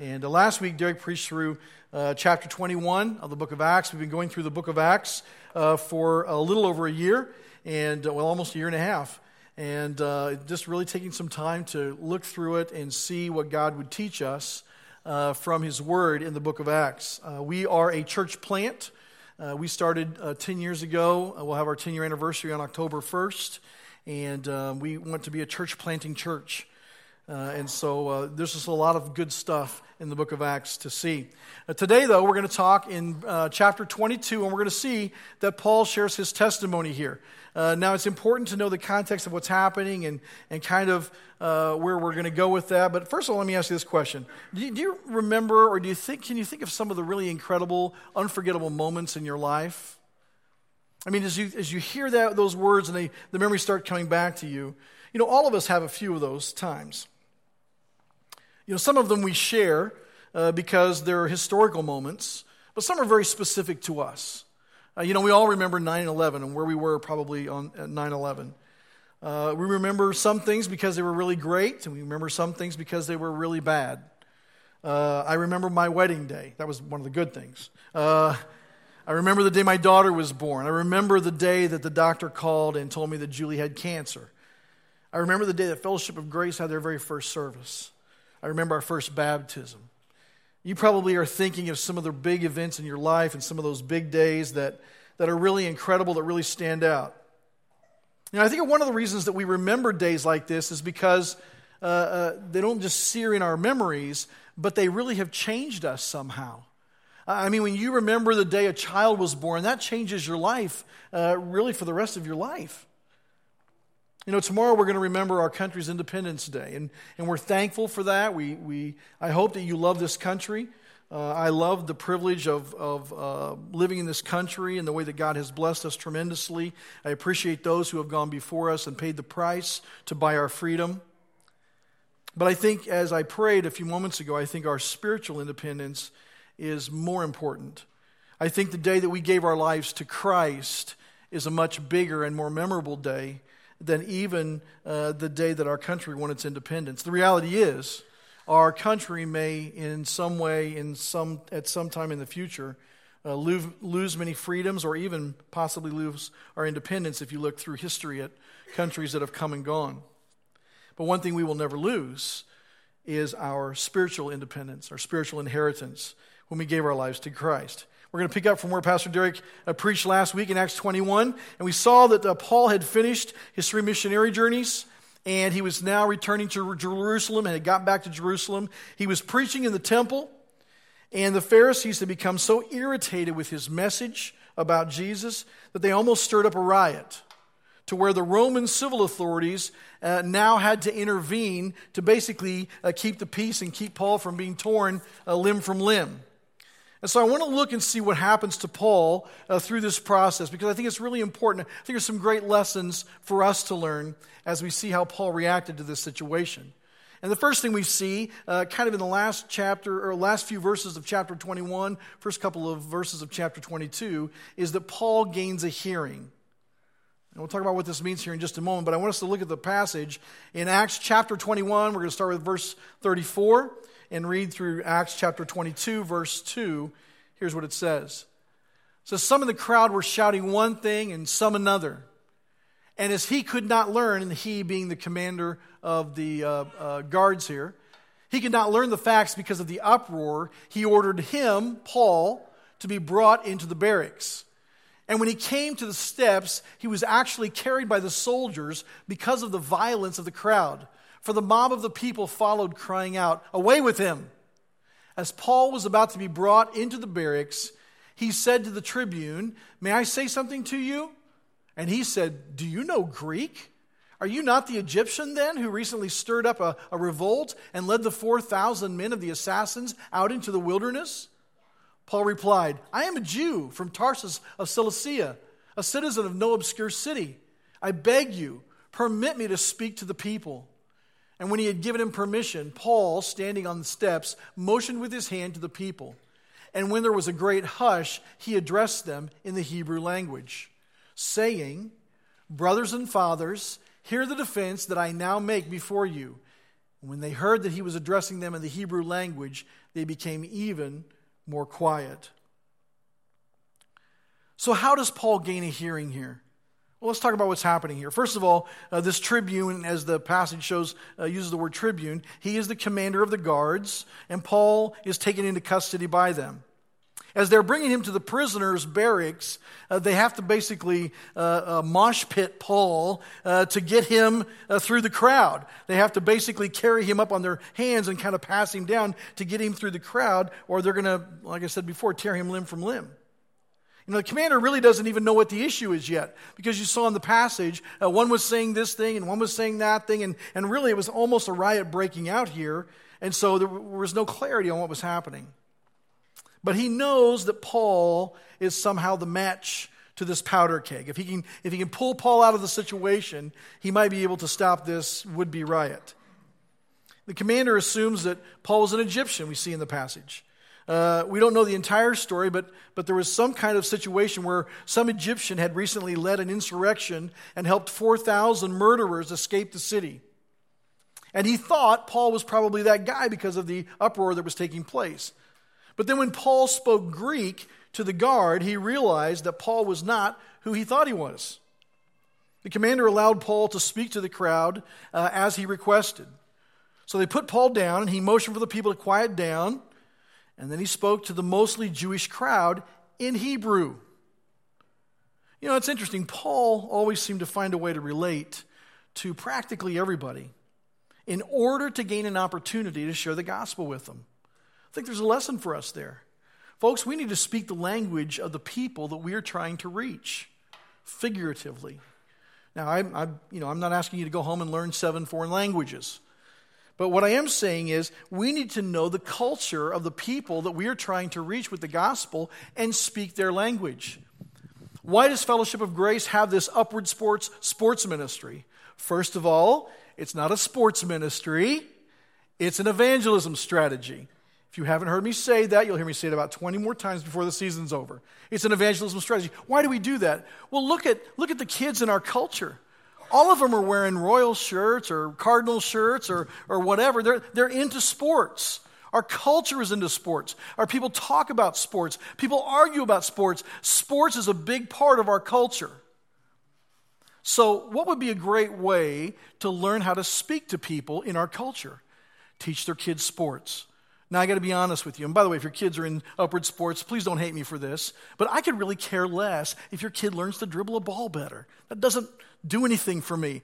And uh, last week, Derek preached through uh, chapter 21 of the book of Acts. We've been going through the book of Acts uh, for a little over a year, and uh, well, almost a year and a half. And uh, just really taking some time to look through it and see what God would teach us uh, from His Word in the book of Acts. we are a church plant. we started 10 years ago. we'll have our 10 year anniversary on October 1st. And we want to be a church planting church. And so there's just a lot of good stuff in the book of Acts to see. Uh, today, though, we're going to talk in uh, chapter 22, and we're going to see that Paul shares his testimony here. Uh, now, it's important to know the context of what's happening and, and kind of uh, where we're going to go with that. But first of all, let me ask you this question do you, do you remember, or do you think, can you think of some of the really incredible, unforgettable moments in your life? I mean, as you, as you hear that, those words and they, the memories start coming back to you, you know, all of us have a few of those times. You know, some of them we share uh, because they're historical moments, but some are very specific to us. Uh, you know, we all remember 9 11 and where we were probably on 9 11. Uh, we remember some things because they were really great, and we remember some things because they were really bad. Uh, I remember my wedding day. That was one of the good things. Uh, I remember the day my daughter was born. I remember the day that the doctor called and told me that Julie had cancer. I remember the day that Fellowship of Grace had their very first service. I remember our first baptism. You probably are thinking of some of the big events in your life and some of those big days that, that are really incredible, that really stand out. And I think one of the reasons that we remember days like this is because uh, uh, they don't just sear in our memories, but they really have changed us somehow. I mean, when you remember the day a child was born, that changes your life uh, really for the rest of your life. You know, tomorrow we're going to remember our country's Independence Day, and, and we're thankful for that. We, we, I hope that you love this country. Uh, I love the privilege of, of uh, living in this country and the way that God has blessed us tremendously. I appreciate those who have gone before us and paid the price to buy our freedom. But I think, as I prayed a few moments ago, I think our spiritual independence is more important. I think the day that we gave our lives to Christ is a much bigger and more memorable day than even uh, the day that our country won its independence. The reality is, our country may, in some way, in some, at some time in the future, uh, lose, lose many freedoms or even possibly lose our independence if you look through history at countries that have come and gone. But one thing we will never lose is our spiritual independence, our spiritual inheritance when we gave our lives to Christ. We're going to pick up from where Pastor Derek uh, preached last week in Acts 21. And we saw that uh, Paul had finished his three missionary journeys and he was now returning to Jerusalem and had got back to Jerusalem. He was preaching in the temple, and the Pharisees had become so irritated with his message about Jesus that they almost stirred up a riot to where the Roman civil authorities uh, now had to intervene to basically uh, keep the peace and keep Paul from being torn uh, limb from limb. And so I want to look and see what happens to Paul uh, through this process because I think it's really important. I think there's some great lessons for us to learn as we see how Paul reacted to this situation. And the first thing we see, uh, kind of in the last chapter or last few verses of chapter 21, first couple of verses of chapter 22, is that Paul gains a hearing. And we'll talk about what this means here in just a moment, but I want us to look at the passage in Acts chapter 21. We're going to start with verse 34 and read through Acts chapter 22, verse 2, here's what it says. So some in the crowd were shouting one thing and some another. And as he could not learn, and he being the commander of the uh, uh, guards here, he could not learn the facts because of the uproar, he ordered him, Paul, to be brought into the barracks. And when he came to the steps, he was actually carried by the soldiers because of the violence of the crowd. For the mob of the people followed, crying out, Away with him! As Paul was about to be brought into the barracks, he said to the tribune, May I say something to you? And he said, Do you know Greek? Are you not the Egyptian then who recently stirred up a, a revolt and led the 4,000 men of the assassins out into the wilderness? Paul replied, I am a Jew from Tarsus of Cilicia, a citizen of no obscure city. I beg you, permit me to speak to the people. And when he had given him permission, Paul, standing on the steps, motioned with his hand to the people. And when there was a great hush, he addressed them in the Hebrew language, saying, Brothers and fathers, hear the defense that I now make before you. When they heard that he was addressing them in the Hebrew language, they became even more quiet. So, how does Paul gain a hearing here? Well, let's talk about what's happening here. First of all, uh, this tribune, as the passage shows, uh, uses the word tribune. He is the commander of the guards, and Paul is taken into custody by them. As they're bringing him to the prisoners' barracks, uh, they have to basically uh, uh, mosh pit Paul uh, to get him through the crowd. They have to basically carry him up on their hands and kind of pass him down to get him through the crowd, or they're going to, like I said before, tear him limb from limb. You know, the commander really doesn't even know what the issue is yet because you saw in the passage, uh, one was saying this thing and one was saying that thing, and, and really it was almost a riot breaking out here, and so there was no clarity on what was happening. But he knows that Paul is somehow the match to this powder keg. If he can, if he can pull Paul out of the situation, he might be able to stop this would be riot. The commander assumes that Paul is an Egyptian, we see in the passage. Uh, we don't know the entire story, but, but there was some kind of situation where some Egyptian had recently led an insurrection and helped 4,000 murderers escape the city. And he thought Paul was probably that guy because of the uproar that was taking place. But then when Paul spoke Greek to the guard, he realized that Paul was not who he thought he was. The commander allowed Paul to speak to the crowd uh, as he requested. So they put Paul down, and he motioned for the people to quiet down. And then he spoke to the mostly Jewish crowd in Hebrew. You know, it's interesting. Paul always seemed to find a way to relate to practically everybody in order to gain an opportunity to share the gospel with them. I think there's a lesson for us there. Folks, we need to speak the language of the people that we are trying to reach, figuratively. Now, I'm, I'm, you know, I'm not asking you to go home and learn seven foreign languages. But what I am saying is, we need to know the culture of the people that we are trying to reach with the gospel and speak their language. Why does Fellowship of Grace have this upward sports sports ministry? First of all, it's not a sports ministry, it's an evangelism strategy. If you haven't heard me say that, you'll hear me say it about 20 more times before the season's over. It's an evangelism strategy. Why do we do that? Well, look at, look at the kids in our culture all of them are wearing Royal shirts or Cardinal shirts or, or whatever. They're, they're into sports. Our culture is into sports. Our people talk about sports. People argue about sports. Sports is a big part of our culture. So, what would be a great way to learn how to speak to people in our culture? Teach their kids sports. Now, I got to be honest with you. And by the way, if your kids are in upward sports, please don't hate me for this. But I could really care less if your kid learns to dribble a ball better. That doesn't do anything for me.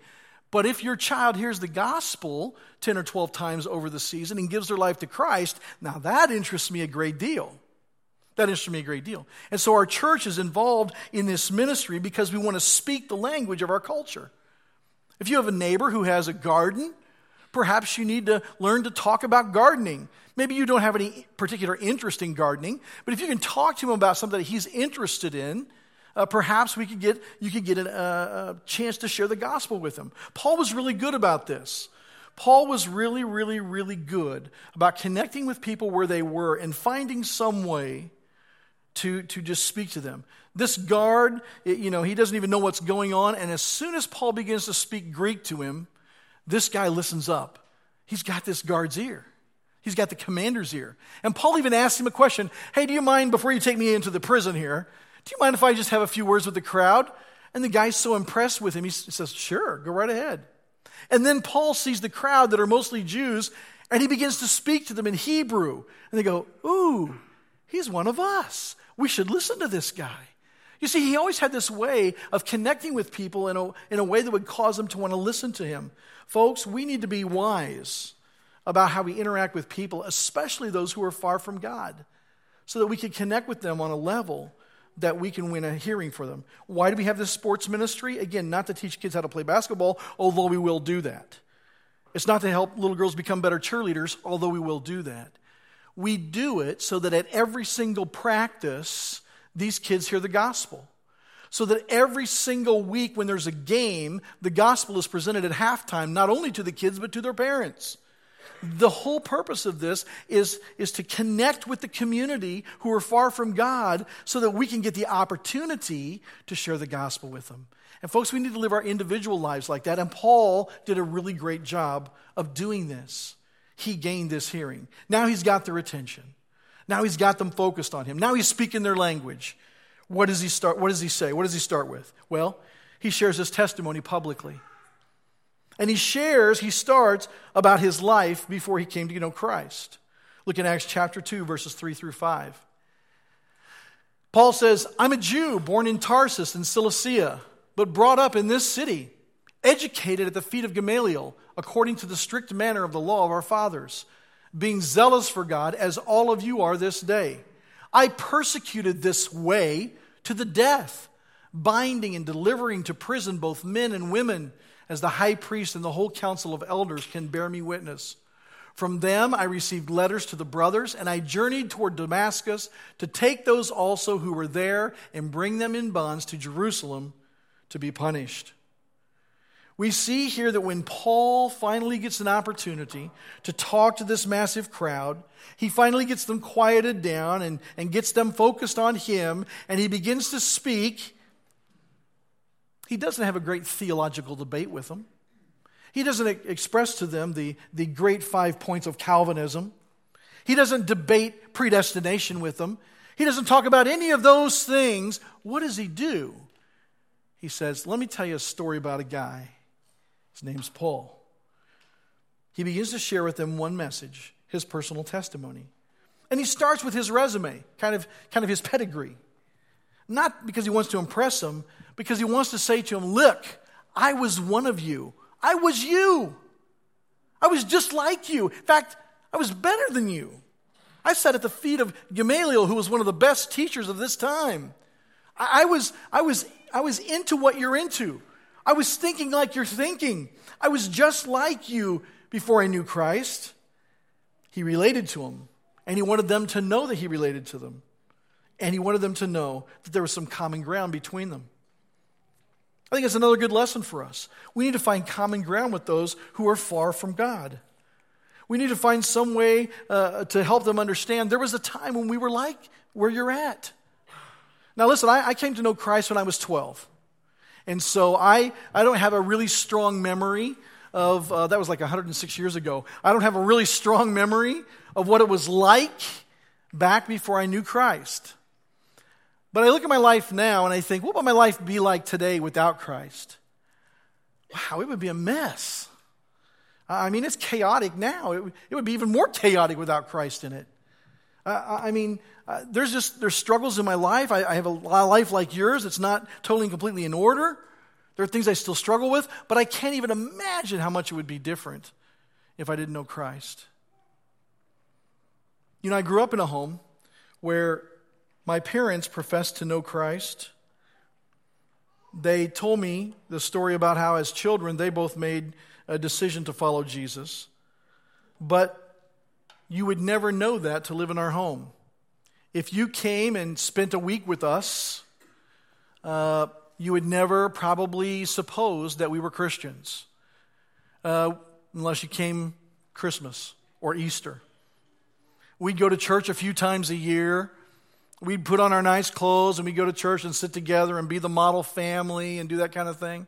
But if your child hears the gospel 10 or 12 times over the season and gives their life to Christ, now that interests me a great deal. That interests me a great deal. And so our church is involved in this ministry because we want to speak the language of our culture. If you have a neighbor who has a garden, perhaps you need to learn to talk about gardening. Maybe you don't have any particular interest in gardening, but if you can talk to him about something that he's interested in, uh, perhaps we could get, you could get a, a chance to share the gospel with them. Paul was really good about this. Paul was really, really, really good about connecting with people where they were and finding some way to, to just speak to them. This guard, you know, he doesn't even know what's going on. And as soon as Paul begins to speak Greek to him, this guy listens up. He's got this guard's ear. He's got the commander's ear. And Paul even asked him a question Hey, do you mind, before you take me into the prison here, do you mind if I just have a few words with the crowd? And the guy's so impressed with him, he says, Sure, go right ahead. And then Paul sees the crowd that are mostly Jews, and he begins to speak to them in Hebrew. And they go, Ooh, he's one of us. We should listen to this guy. You see, he always had this way of connecting with people in a, in a way that would cause them to want to listen to him. Folks, we need to be wise about how we interact with people, especially those who are far from God, so that we can connect with them on a level that we can win a hearing for them. Why do we have this sports ministry? Again, not to teach kids how to play basketball, although we will do that. It's not to help little girls become better cheerleaders, although we will do that. We do it so that at every single practice, these kids hear the gospel. So that every single week when there's a game, the gospel is presented at halftime, not only to the kids, but to their parents. The whole purpose of this is, is to connect with the community who are far from God so that we can get the opportunity to share the gospel with them. And, folks, we need to live our individual lives like that. And Paul did a really great job of doing this. He gained this hearing. Now he's got their attention. Now he's got them focused on him. Now he's speaking their language. What does he start? What does he say? What does he start with? Well, he shares his testimony publicly. And he shares, he starts about his life before he came to know Christ. Look in Acts chapter 2, verses 3 through 5. Paul says, I'm a Jew born in Tarsus in Cilicia, but brought up in this city, educated at the feet of Gamaliel, according to the strict manner of the law of our fathers, being zealous for God, as all of you are this day. I persecuted this way to the death, binding and delivering to prison both men and women, as the high priest and the whole council of elders can bear me witness. From them I received letters to the brothers, and I journeyed toward Damascus to take those also who were there and bring them in bonds to Jerusalem to be punished. We see here that when Paul finally gets an opportunity to talk to this massive crowd, he finally gets them quieted down and, and gets them focused on him, and he begins to speak. He doesn't have a great theological debate with them. He doesn't express to them the, the great five points of Calvinism. He doesn't debate predestination with them. He doesn't talk about any of those things. What does he do? He says, Let me tell you a story about a guy his name's Paul. He begins to share with them one message, his personal testimony. And he starts with his resume, kind of, kind of his pedigree. Not because he wants to impress them, because he wants to say to them, Look, I was one of you. I was you. I was just like you. In fact, I was better than you. I sat at the feet of Gamaliel, who was one of the best teachers of this time. I, I was, I, was, I was into what you're into. I was thinking like you're thinking. I was just like you before I knew Christ. He related to them, and he wanted them to know that he related to them. And he wanted them to know that there was some common ground between them. I think it's another good lesson for us. We need to find common ground with those who are far from God. We need to find some way uh, to help them understand there was a time when we were like where you're at. Now, listen, I, I came to know Christ when I was 12. And so I, I don't have a really strong memory of, uh, that was like 106 years ago. I don't have a really strong memory of what it was like back before I knew Christ. But I look at my life now and I think, what would my life be like today without Christ? Wow, it would be a mess. I mean, it's chaotic now. It, would be even more chaotic without Christ in it. I mean, uh, there's just there's struggles in my life. I, I have a life like yours. It's not totally and completely in order. There are things I still struggle with, but I can't even imagine how much it would be different if I didn't know Christ. You know, I grew up in a home where my parents professed to know Christ. They told me the story about how, as children, they both made a decision to follow Jesus. But you would never know that to live in our home. If you came and spent a week with us, uh, you would never probably suppose that we were Christians, uh, unless you came Christmas or Easter. We'd go to church a few times a year. We'd put on our nice clothes and we'd go to church and sit together and be the model family and do that kind of thing.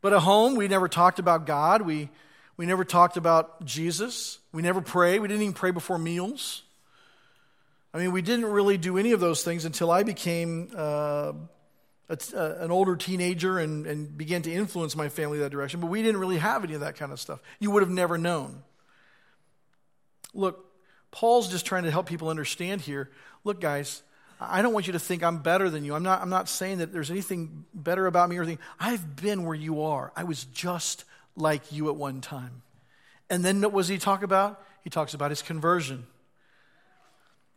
But at home, we never talked about God. We, we never talked about Jesus. We never prayed. We didn't even pray before meals. I mean, we didn't really do any of those things until I became uh, a, uh, an older teenager and, and began to influence my family that direction. But we didn't really have any of that kind of stuff. You would have never known. Look, Paul's just trying to help people understand here. Look, guys, I don't want you to think I'm better than you. I'm not, I'm not saying that there's anything better about me or anything. I've been where you are. I was just like you at one time. And then what does he talk about? He talks about his conversion.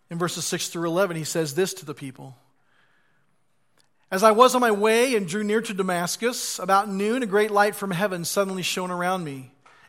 In verses 6 through 11, he says this to the people As I was on my way and drew near to Damascus, about noon, a great light from heaven suddenly shone around me.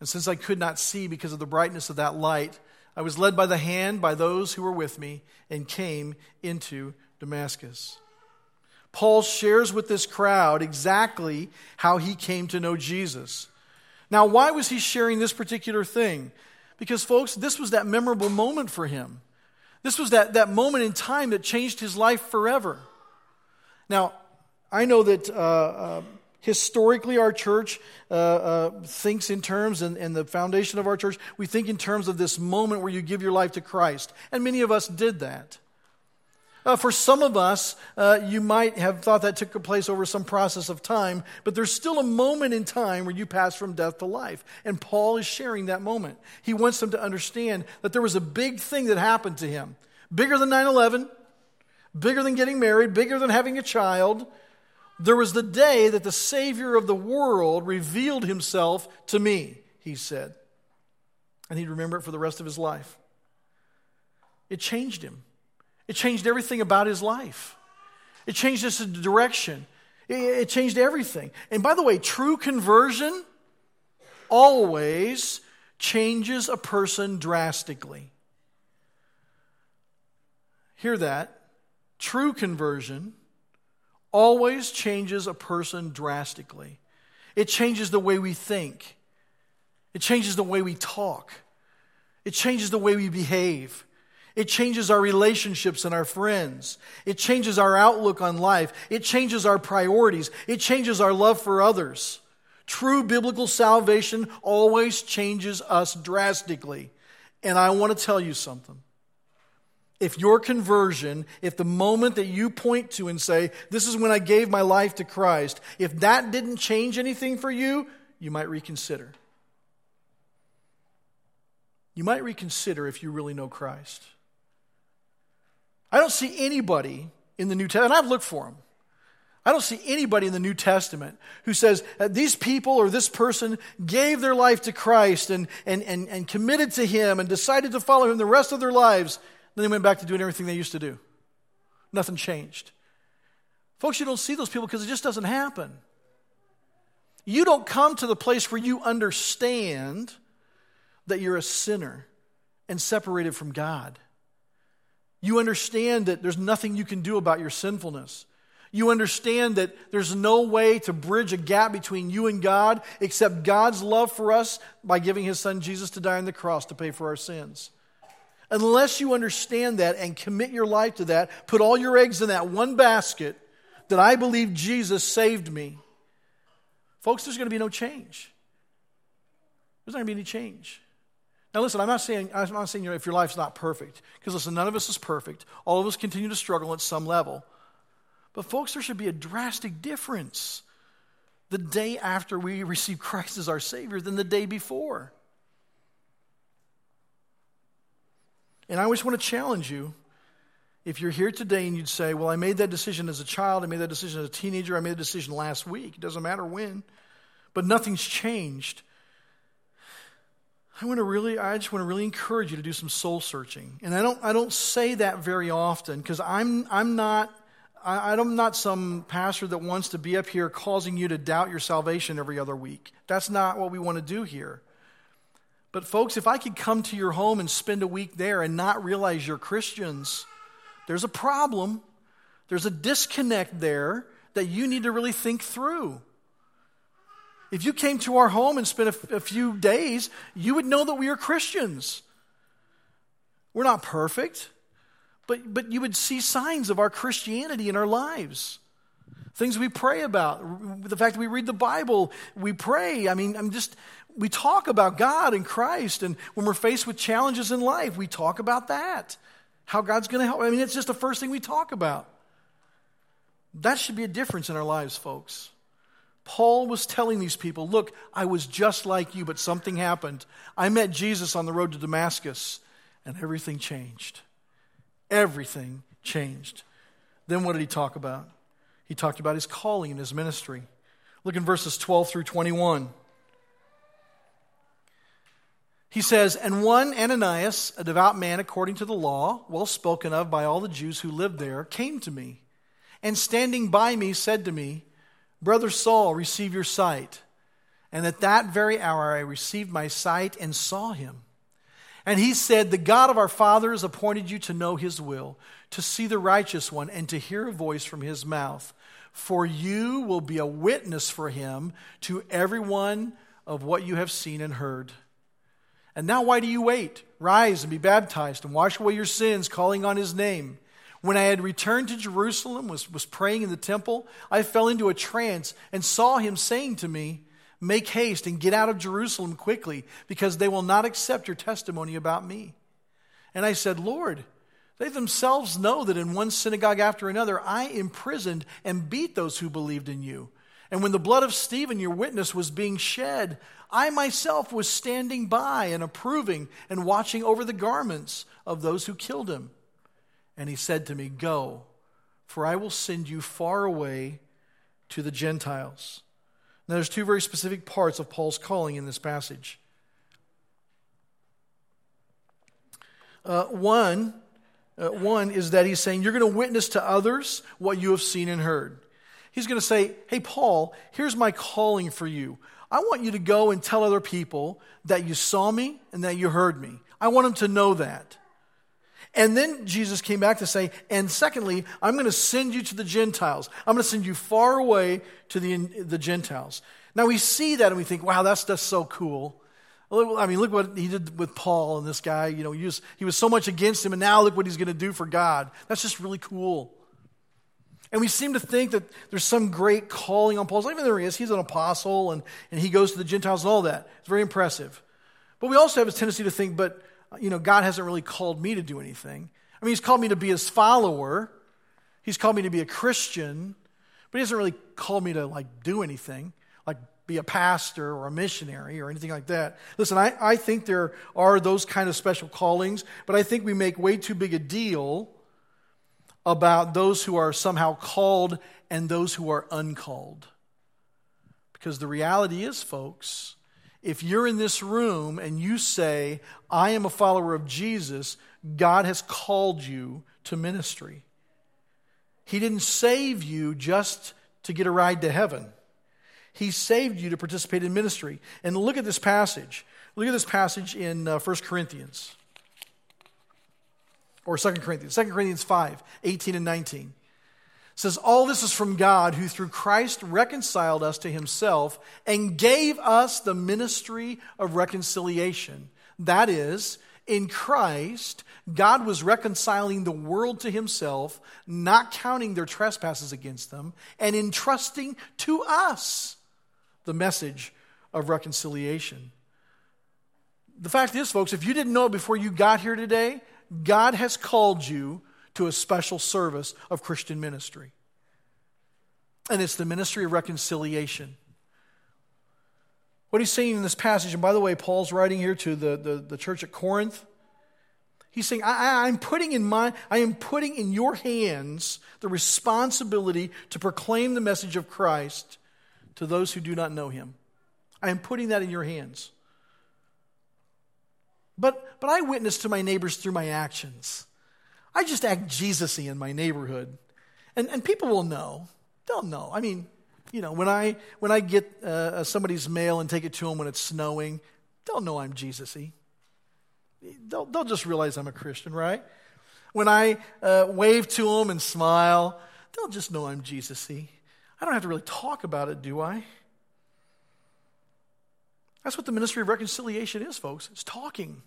And since I could not see because of the brightness of that light, I was led by the hand by those who were with me and came into Damascus. Paul shares with this crowd exactly how he came to know Jesus. Now, why was he sharing this particular thing? Because, folks, this was that memorable moment for him. This was that, that moment in time that changed his life forever. Now, I know that uh, uh, historically our church uh, uh, thinks in terms, and, and the foundation of our church, we think in terms of this moment where you give your life to Christ. And many of us did that. Uh, for some of us, uh, you might have thought that took place over some process of time, but there's still a moment in time where you pass from death to life. And Paul is sharing that moment. He wants them to understand that there was a big thing that happened to him bigger than 9 11, bigger than getting married, bigger than having a child. There was the day that the Savior of the world revealed himself to me, he said. And he'd remember it for the rest of his life. It changed him. It changed everything about his life. It changed his direction. It changed everything. And by the way, true conversion always changes a person drastically. Hear that. True conversion always changes a person drastically. It changes the way we think, it changes the way we talk, it changes the way we behave. It changes our relationships and our friends. It changes our outlook on life. It changes our priorities. It changes our love for others. True biblical salvation always changes us drastically. And I want to tell you something. If your conversion, if the moment that you point to and say, This is when I gave my life to Christ, if that didn't change anything for you, you might reconsider. You might reconsider if you really know Christ. I don't see anybody in the New Testament, and I've looked for them. I don't see anybody in the New Testament who says that these people or this person gave their life to Christ and, and, and, and committed to Him and decided to follow Him the rest of their lives. Then they went back to doing everything they used to do. Nothing changed. Folks, you don't see those people because it just doesn't happen. You don't come to the place where you understand that you're a sinner and separated from God. You understand that there's nothing you can do about your sinfulness. You understand that there's no way to bridge a gap between you and God except God's love for us by giving his son Jesus to die on the cross to pay for our sins. Unless you understand that and commit your life to that, put all your eggs in that one basket that I believe Jesus saved me, folks, there's going to be no change. There's not going to be any change. Now, listen, I'm not saying, I'm not saying if your life's not perfect, because listen, none of us is perfect. All of us continue to struggle at some level. But, folks, there should be a drastic difference the day after we receive Christ as our Savior than the day before. And I always want to challenge you. If you're here today and you'd say, Well, I made that decision as a child, I made that decision as a teenager, I made that decision last week, it doesn't matter when, but nothing's changed. I want to really, I just want to really encourage you to do some soul searching. And I don't, I don't say that very often because I'm, I'm not, I, I'm not some pastor that wants to be up here causing you to doubt your salvation every other week. That's not what we want to do here. But folks, if I could come to your home and spend a week there and not realize you're Christians, there's a problem. There's a disconnect there that you need to really think through. If you came to our home and spent a, a few days, you would know that we are Christians. We're not perfect, but, but you would see signs of our Christianity in our lives. Things we pray about, the fact that we read the Bible, we pray. I mean, I'm just, we talk about God and Christ, and when we're faced with challenges in life, we talk about that. How God's going to help. I mean, it's just the first thing we talk about. That should be a difference in our lives, folks. Paul was telling these people, Look, I was just like you, but something happened. I met Jesus on the road to Damascus, and everything changed. Everything changed. Then what did he talk about? He talked about his calling and his ministry. Look in verses 12 through 21. He says, And one Ananias, a devout man according to the law, well spoken of by all the Jews who lived there, came to me, and standing by me said to me, Brother Saul, receive your sight. And at that very hour I received my sight and saw him. And he said, The God of our fathers appointed you to know his will, to see the righteous one, and to hear a voice from his mouth. For you will be a witness for him to everyone of what you have seen and heard. And now, why do you wait? Rise and be baptized and wash away your sins, calling on his name. When I had returned to Jerusalem, was, was praying in the temple, I fell into a trance and saw him saying to me, Make haste and get out of Jerusalem quickly, because they will not accept your testimony about me. And I said, Lord, they themselves know that in one synagogue after another I imprisoned and beat those who believed in you. And when the blood of Stephen, your witness, was being shed, I myself was standing by and approving and watching over the garments of those who killed him. And he said to me, Go, for I will send you far away to the Gentiles. Now, there's two very specific parts of Paul's calling in this passage. Uh, one, uh, one is that he's saying, You're going to witness to others what you have seen and heard. He's going to say, Hey, Paul, here's my calling for you. I want you to go and tell other people that you saw me and that you heard me. I want them to know that. And then Jesus came back to say, and secondly, I'm going to send you to the Gentiles. I'm going to send you far away to the, the Gentiles. Now we see that and we think, wow, that's just so cool. I mean, look what he did with Paul and this guy. You know, he was, he was so much against him, and now look what he's going to do for God. That's just really cool. And we seem to think that there's some great calling on Paul's life, and there is. He's an apostle, and, and he goes to the Gentiles and all that. It's very impressive. But we also have a tendency to think, but, you know, God hasn't really called me to do anything. I mean, he's called me to be his follower. He's called me to be a Christian, but he hasn't really called me to, like, do anything, like be a pastor or a missionary or anything like that. Listen, I, I think there are those kind of special callings, but I think we make way too big a deal about those who are somehow called and those who are uncalled. Because the reality is, folks, if you're in this room and you say, I am a follower of Jesus, God has called you to ministry. He didn't save you just to get a ride to heaven. He saved you to participate in ministry. And look at this passage. Look at this passage in uh, 1 Corinthians or 2 Corinthians, 2 Corinthians 5, 18 and 19. says, All this is from God who through Christ reconciled us to himself and gave us the ministry of reconciliation. That is, in Christ, God was reconciling the world to himself, not counting their trespasses against them, and entrusting to us the message of reconciliation. The fact is, folks, if you didn't know before you got here today, God has called you to a special service of Christian ministry. And it's the ministry of reconciliation. What he's saying in this passage, and by the way, Paul's writing here to the, the, the church at Corinth. He's saying, I, am putting in my, I am putting in your hands the responsibility to proclaim the message of Christ to those who do not know him. I am putting that in your hands. But, but I witness to my neighbors through my actions. I just act Jesus y in my neighborhood. And, and people will know. They'll know. I mean, you know, when I, when I get uh, somebody's mail and take it to them when it's snowing, they'll know I'm Jesus y. They'll, they'll just realize I'm a Christian, right? When I uh, wave to them and smile, they'll just know I'm Jesus y. I don't have to really talk about it, do I? That's what the ministry of reconciliation is, folks. It's talking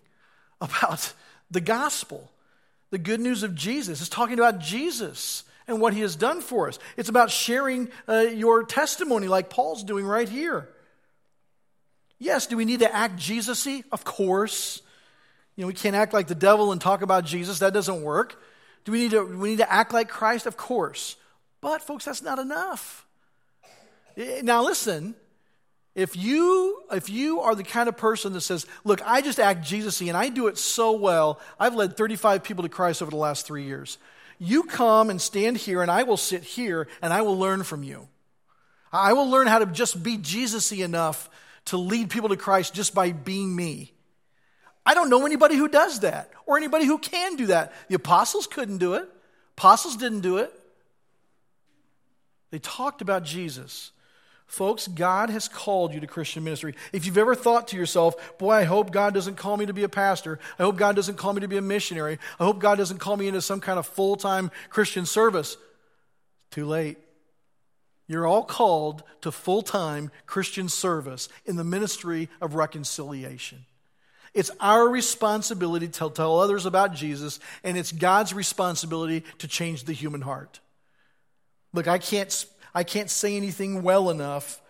about the gospel, the good news of Jesus. It's talking about Jesus and what he has done for us. It's about sharing uh, your testimony, like Paul's doing right here. Yes, do we need to act Jesus y? Of course. You know, we can't act like the devil and talk about Jesus. That doesn't work. Do we need to, we need to act like Christ? Of course. But, folks, that's not enough. Eh, now, listen, if you, if you are the kind of person that says, Look, I just act Jesus and I do it so well, I've led 35 people to Christ over the last three years. You come and stand here, and I will sit here and I will learn from you. I will learn how to just be Jesus enough to lead people to Christ just by being me. I don't know anybody who does that or anybody who can do that. The apostles couldn't do it, apostles didn't do it. They talked about Jesus. Folks, God has called you to Christian ministry. If you've ever thought to yourself, boy, I hope God doesn't call me to be a pastor. I hope God doesn't call me to be a missionary. I hope God doesn't call me into some kind of full time Christian service. Too late. You're all called to full time Christian service in the ministry of reconciliation. It's our responsibility to tell others about Jesus, and it's God's responsibility to change the human heart. Look, I can't I can't say anything well enough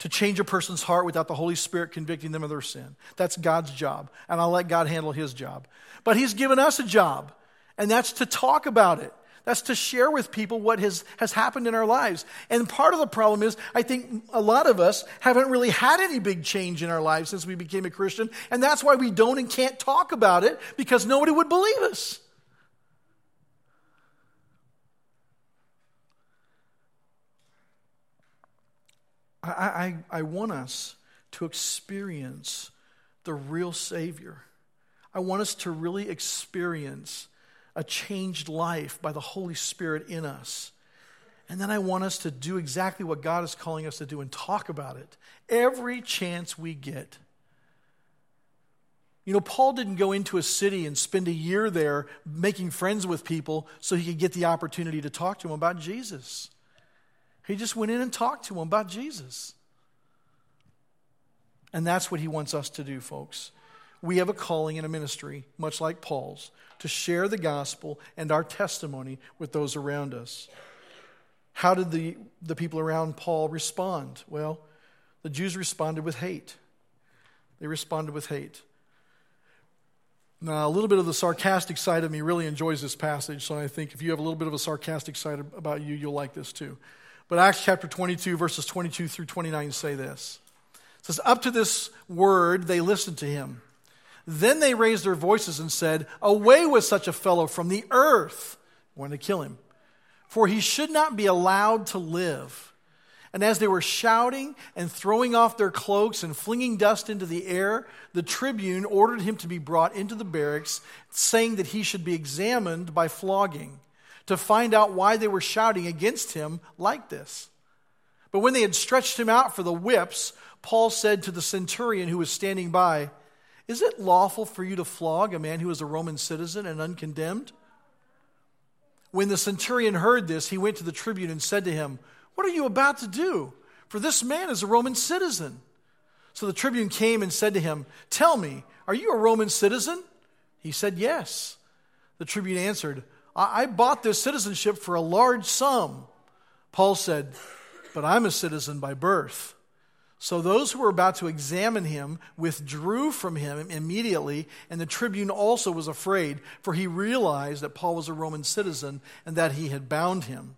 to change a person's heart without the Holy Spirit convicting them of their sin. That's God's job, and I'll let God handle his job. But he's given us a job, and that's to talk about it. That's to share with people what has, has happened in our lives. And part of the problem is, I think a lot of us haven't really had any big change in our lives since we became a Christian. And that's why we don't and can't talk about it because nobody would believe us. I, I, I want us to experience the real Savior. I want us to really experience a changed life by the Holy Spirit in us. And then I want us to do exactly what God is calling us to do and talk about it every chance we get. You know, Paul didn't go into a city and spend a year there making friends with people so he could get the opportunity to talk to them about Jesus. He just went in and talked to him about Jesus. And that's what he wants us to do, folks. We have a calling and a ministry, much like Paul's, to share the gospel and our testimony with those around us. How did the, the people around Paul respond? Well, the Jews responded with hate. They responded with hate. Now, a little bit of the sarcastic side of me really enjoys this passage, so I think if you have a little bit of a sarcastic side about you, you'll like this too. But Acts chapter 22, verses 22 through 29 say this. It says, Up to this word they listened to him. Then they raised their voices and said, Away with such a fellow from the earth. Wanted to kill him. For he should not be allowed to live. And as they were shouting and throwing off their cloaks and flinging dust into the air, the tribune ordered him to be brought into the barracks, saying that he should be examined by flogging to find out why they were shouting against him like this. But when they had stretched him out for the whips, Paul said to the centurion who was standing by, Is it lawful for you to flog a man who is a Roman citizen and uncondemned? When the centurion heard this, he went to the tribune and said to him, What are you about to do? For this man is a Roman citizen. So the tribune came and said to him, Tell me, are you a Roman citizen? He said, Yes. The tribune answered, I, bought this citizenship for a large sum. Paul said, But I'm a citizen by birth. So those who were about to examine him withdrew from him immediately, and the tribune also was afraid, for he realized that Paul was a Roman citizen and that he had bound him.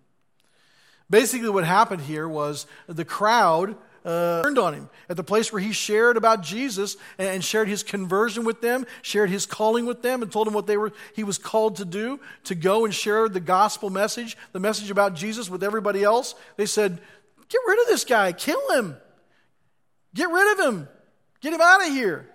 Basically, what happened here was the crowd uh, turned on him at the place where he shared about Jesus and shared his conversion with them, shared his calling with them, and told them what they were he was called to do to go and share the gospel message, the message about Jesus with everybody else. They said, "Get rid of this guy, kill him, get rid of him, get him out of here."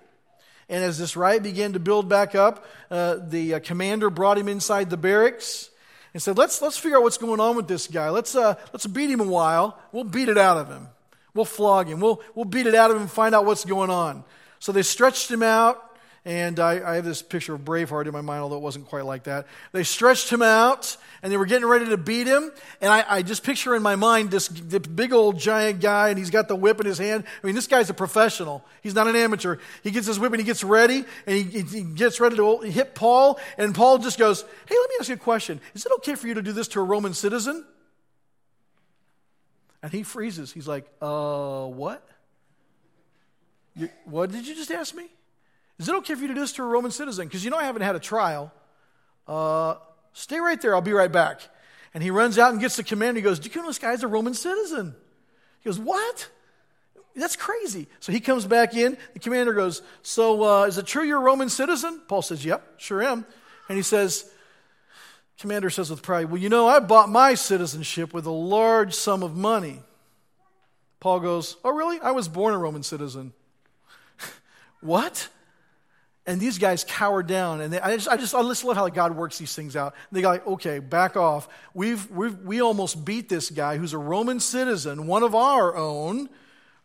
And as this riot began to build back up, uh, the uh, commander brought him inside the barracks and said, "Let's let's figure out what's going on with this guy. Let's uh, let's beat him a while. We'll beat it out of him." We'll flog him. We'll, we'll beat it out of him and find out what's going on. So they stretched him out, and I, I, have this picture of Braveheart in my mind, although it wasn't quite like that. They stretched him out, and they were getting ready to beat him. And I, I just picture in my mind this, this, big old giant guy, and he's got the whip in his hand. I mean, this guy's a professional. He's not an amateur. He gets his whip and he gets ready, and he, he gets ready to hit Paul. And Paul just goes, Hey, let me ask you a question. Is it okay for you to do this to a Roman citizen? And he freezes. He's like, uh, what? You, what did you just ask me? Is it okay for you to do this to a Roman citizen? Because you know I haven't had a trial. Uh, stay right there. I'll be right back. And he runs out and gets the commander. He goes, Do you know this guy's a Roman citizen? He goes, What? That's crazy. So he comes back in. The commander goes, So uh, is it true you're a Roman citizen? Paul says, Yep, sure am. And he says, Commander says with pride, Well, you know, I bought my citizenship with a large sum of money. Paul goes, Oh, really? I was born a Roman citizen. what? And these guys cower down, and they, I, just, I just I just love how God works these things out. And they go like, okay, back off. We've, we've we almost beat this guy who's a Roman citizen, one of our own,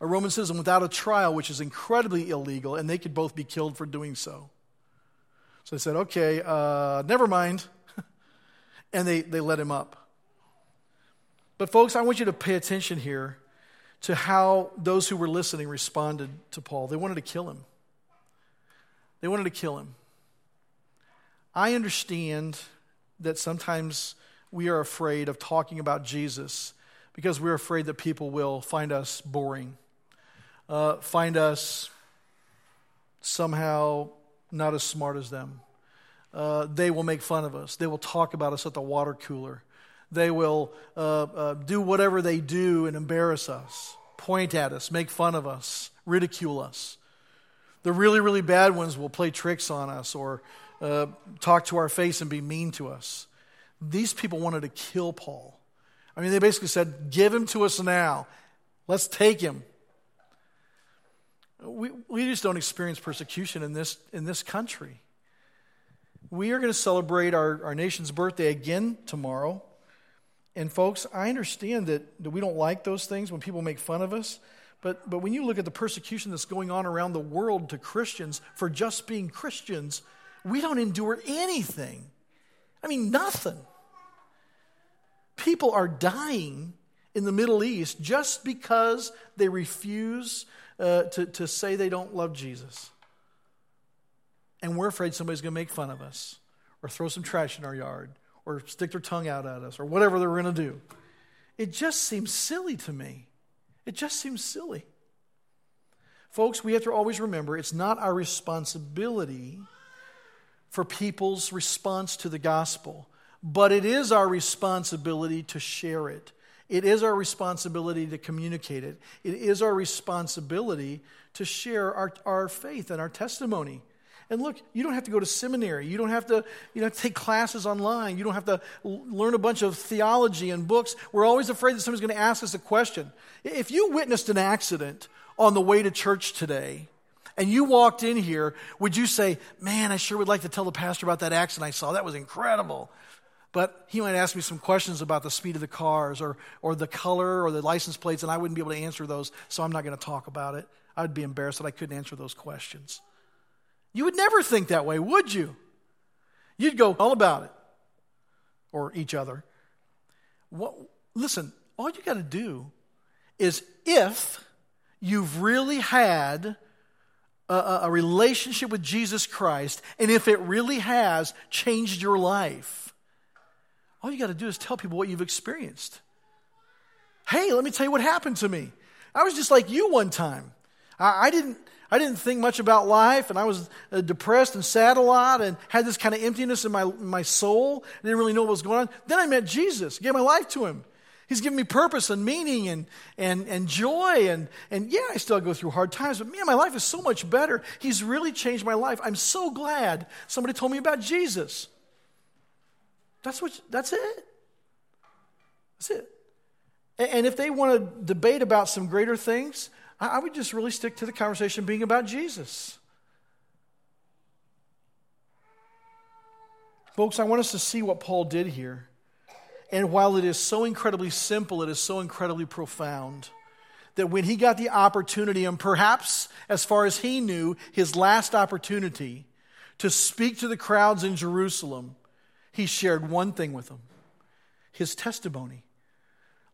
a Roman citizen without a trial, which is incredibly illegal, and they could both be killed for doing so. So they said, okay, uh, never mind, and they they let him up. But folks, I want you to pay attention here to how those who were listening responded to Paul. They wanted to kill him. They wanted to kill him. I understand that sometimes we are afraid of talking about Jesus because we're afraid that people will find us boring, uh, find us somehow not as smart as them. Uh, they will make fun of us. They will talk about us at the water cooler. They will uh, uh do whatever they do and embarrass us, point at us, make fun of us, ridicule us. The really, really bad ones will play tricks on us or uh, talk to our face and be mean to us. These people wanted to kill Paul. I mean, they basically said, Give him to us now. Let's take him. We, we just don't experience persecution in this, in this country. We are going to celebrate our, our nation's birthday again tomorrow. And, folks, I understand that, that we don't like those things when people make fun of us. But, but when you look at the persecution that's going on around the world to Christians for just being Christians, we don't endure anything. I mean, nothing. People are dying in the Middle East just because they refuse uh, to, to say they don't love Jesus. And we're afraid somebody's going to make fun of us or throw some trash in our yard or stick their tongue out at us or whatever they're going to do. It just seems silly to me. It just seems silly. Folks, we have to always remember it's not our responsibility for people's response to the gospel, but it is our responsibility to share it. It is our responsibility to communicate it. It is our responsibility to share our, our faith and our testimony. And look, you don't have to go to seminary. You don't have to, you know, take classes online. You don't have to learn a bunch of theology and books. We're always afraid that somebody's going to ask us a question. If you witnessed an accident on the way to church today, and you walked in here, would you say, Man, I sure would like to tell the pastor about that accident I saw? That was incredible. But he might ask me some questions about the speed of the cars or, or the color or the license plates, and I wouldn't be able to answer those, so I'm not going to talk about it. I'd be embarrassed that I couldn't answer those questions. You would never think that way, would you? You'd go all about it or each other. What, listen, all you got to do is if you've really had a, a, relationship with Jesus Christ, and if it really has changed your life, all you got to do is tell people what you've experienced. Hey, let me tell you what happened to me. I was just like you one time. I, I didn't I didn't think much about life, and I was uh, depressed and sad a lot, and had this kind of emptiness in my, in my soul. I didn't really know what was going on. Then I met Jesus, gave my life to him. He's given me purpose and meaning and, and, and joy. And, and yeah, I still go through hard times, but man, my life is so much better. He's really changed my life. I'm so glad somebody told me about Jesus. That's, what, that's it. That's it. And if they want to debate about some greater things, I would just really stick to the conversation being about Jesus. Folks, I want us to see what Paul did here. And while it is so incredibly simple, it is so incredibly profound that when he got the opportunity, and perhaps as far as he knew, his last opportunity to speak to the crowds in Jerusalem, he shared one thing with them his testimony.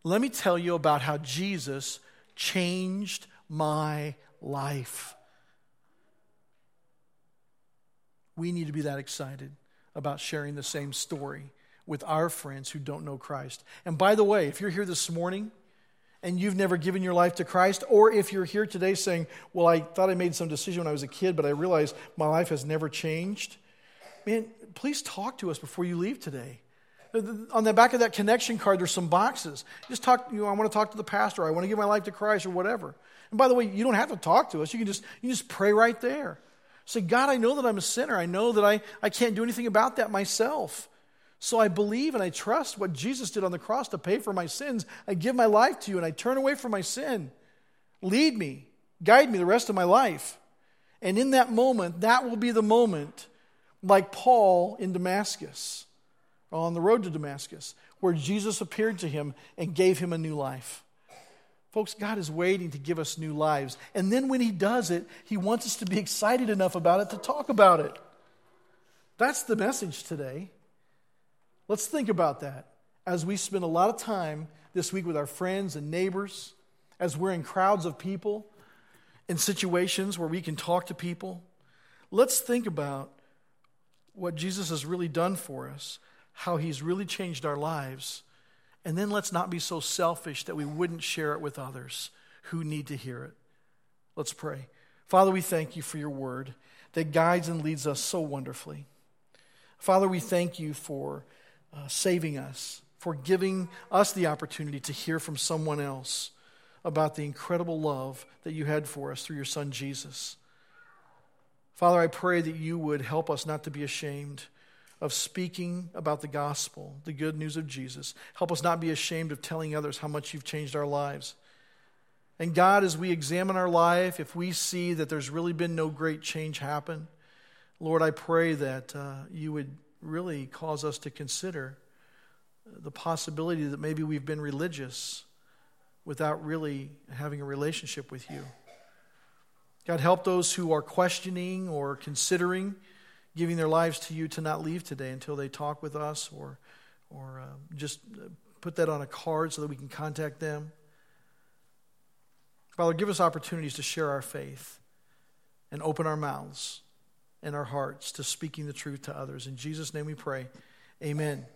Let me tell you about how Jesus changed my life. We need to be that excited about sharing the same story with our friends who don't know Christ. And by the way, if you're here this morning and you've never given your life to Christ, or if you're here today saying, Well, I thought I made some decision when I was a kid, but I realized my life has never changed, man, please talk to us before you leave today. On the back of that connection card, there's some boxes. Just talk, you know, I want to talk to the pastor, I want to give my life to Christ, or whatever. And by the way, you don't have to talk to us. You can just, you can just pray right there. Say, God, I know that I'm a sinner. I know that I, I can't do anything about that myself. So I believe and I trust what Jesus did on the cross to pay for my sins. I give my life to you and I turn away from my sin. Lead me, guide me the rest of my life. And in that moment, that will be the moment, like Paul in Damascus, on the road to Damascus, where Jesus appeared to him and gave him a new life. Folks, God is waiting to give us new lives. And then when He does it, He wants us to be excited enough about it to talk about it. That's the message today. Let's think about that as we spend a lot of time this week with our friends and neighbors, as we're in crowds of people, in situations where we can talk to people. Let's think about what Jesus has really done for us, how He's really changed our lives and then let's not be so selfish that we wouldn't share it with others who need to hear it. Let's pray. Father, we thank you for your word that guides and leads us so wonderfully. Father, we thank you for uh, saving us, for giving us the opportunity to hear from someone else about the incredible love that you had for us through your son Jesus. Father, I pray that you would help us not to be ashamed of speaking about the gospel, the good news of Jesus. Help us not be ashamed of telling others how much you've changed our lives. And God, as we examine our life, if we see that there's really been no great change happen, Lord, I pray that uh, you would really cause us to consider the possibility that maybe we've been religious without really having a relationship with you. God, help those who are questioning or considering giving their lives to you to not leave today until they talk with us or, or uh, just uh, put that on a card so that we can contact them. Father, give us opportunities to share our faith and open our mouths and our hearts to speaking the truth to others. In Jesus' name we pray. Amen.